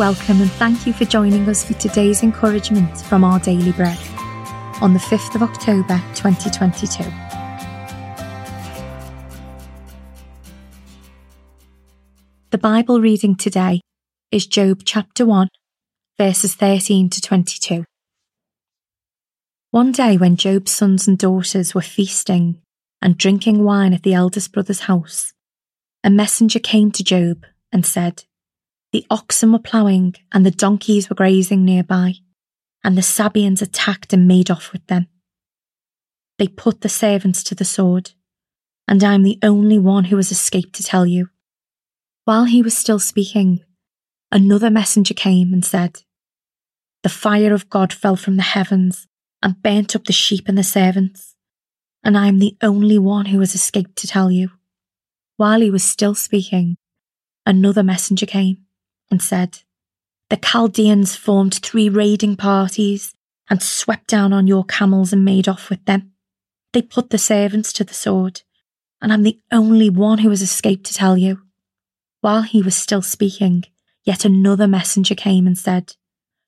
welcome and thank you for joining us for today's encouragement from our daily bread on the 5th of October 2022. The Bible reading today is Job chapter 1, verses 13 to 22. One day when Job's sons and daughters were feasting and drinking wine at the eldest brother's house, a messenger came to Job and said, The oxen were ploughing and the donkeys were grazing nearby, and the Sabeans attacked and made off with them. They put the servants to the sword, and I am the only one who has escaped to tell you. While he was still speaking, another messenger came and said, The fire of God fell from the heavens and burnt up the sheep and the servants, and I am the only one who has escaped to tell you. While he was still speaking, another messenger came and said, The Chaldeans formed three raiding parties and swept down on your camels and made off with them. They put the servants to the sword, and I'm the only one who has escaped to tell you. While he was still speaking, yet another messenger came and said,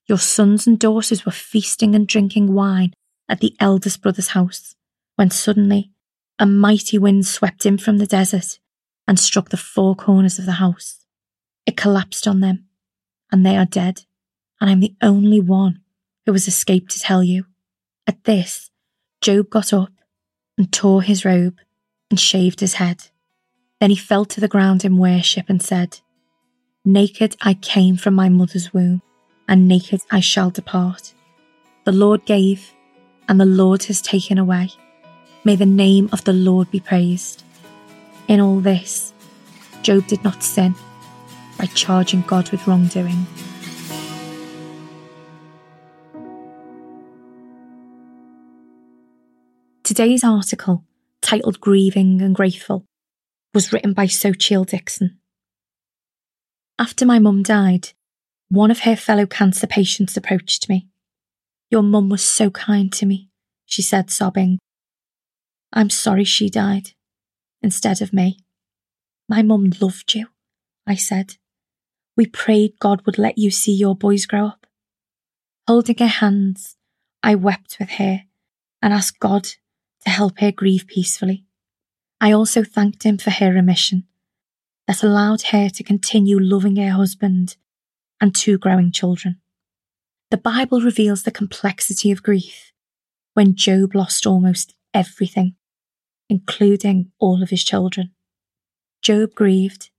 Your sons and daughters were feasting and drinking wine at the eldest brother's house, when suddenly a mighty wind swept in from the desert and struck the four corners of the house. It collapsed on them, and they are dead, and I'm the only one who has escaped to tell you. At this, Job got up and tore his robe and shaved his head. Then he fell to the ground in worship and said, Naked I came from my mother's womb, and naked I shall depart. The Lord gave, and the Lord has taken away. May the name of the Lord be praised. In all this, Job did not sin by charging God with wrongdoing. Today's article, titled Grieving and Grateful, was written by Xochitl Dixon. After my mum died, one of her fellow cancer patients approached me. Your mum was so kind to me, she said, sobbing. I'm sorry she died instead of me. My mum loved you, I said. We prayed God would let you see your boys grow up. Holding her hands, I wept with her and asked God to help her grieve peacefully. I also thanked Him for her remission that allowed her to continue loving her husband and two growing children. The Bible reveals the complexity of grief when Job lost almost everything, including all of his children. Job grieved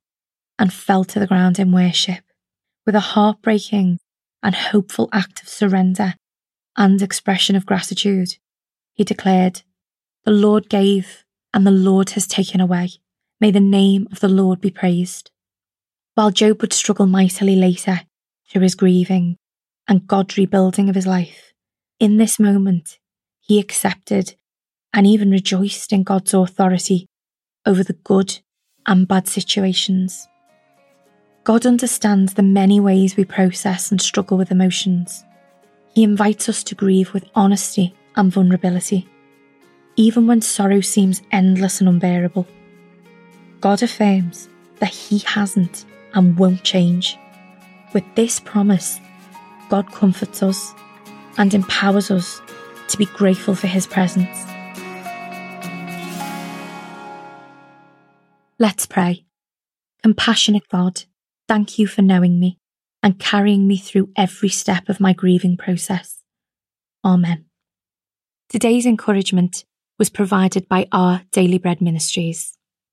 and fell to the ground in worship with a heartbreaking and hopeful act of surrender and expression of gratitude. He declared, The Lord gave and the Lord has taken away. May the name of the Lord be praised. While Job would struggle mightily later through his grieving and God's rebuilding of his life, in this moment he accepted and even rejoiced in God's authority over the good and bad situations. God understands the many ways we process and struggle with emotions. He invites us to grieve with honesty and vulnerability, even when sorrow seems endless and unbearable. God affirms that He hasn't and won't change. With this promise, God comforts us and empowers us to be grateful for His presence. Let's pray. Compassionate God, Thank you for knowing me and carrying me through every step of my grieving process. Amen. Today's encouragement was provided by our Daily Bread Ministries.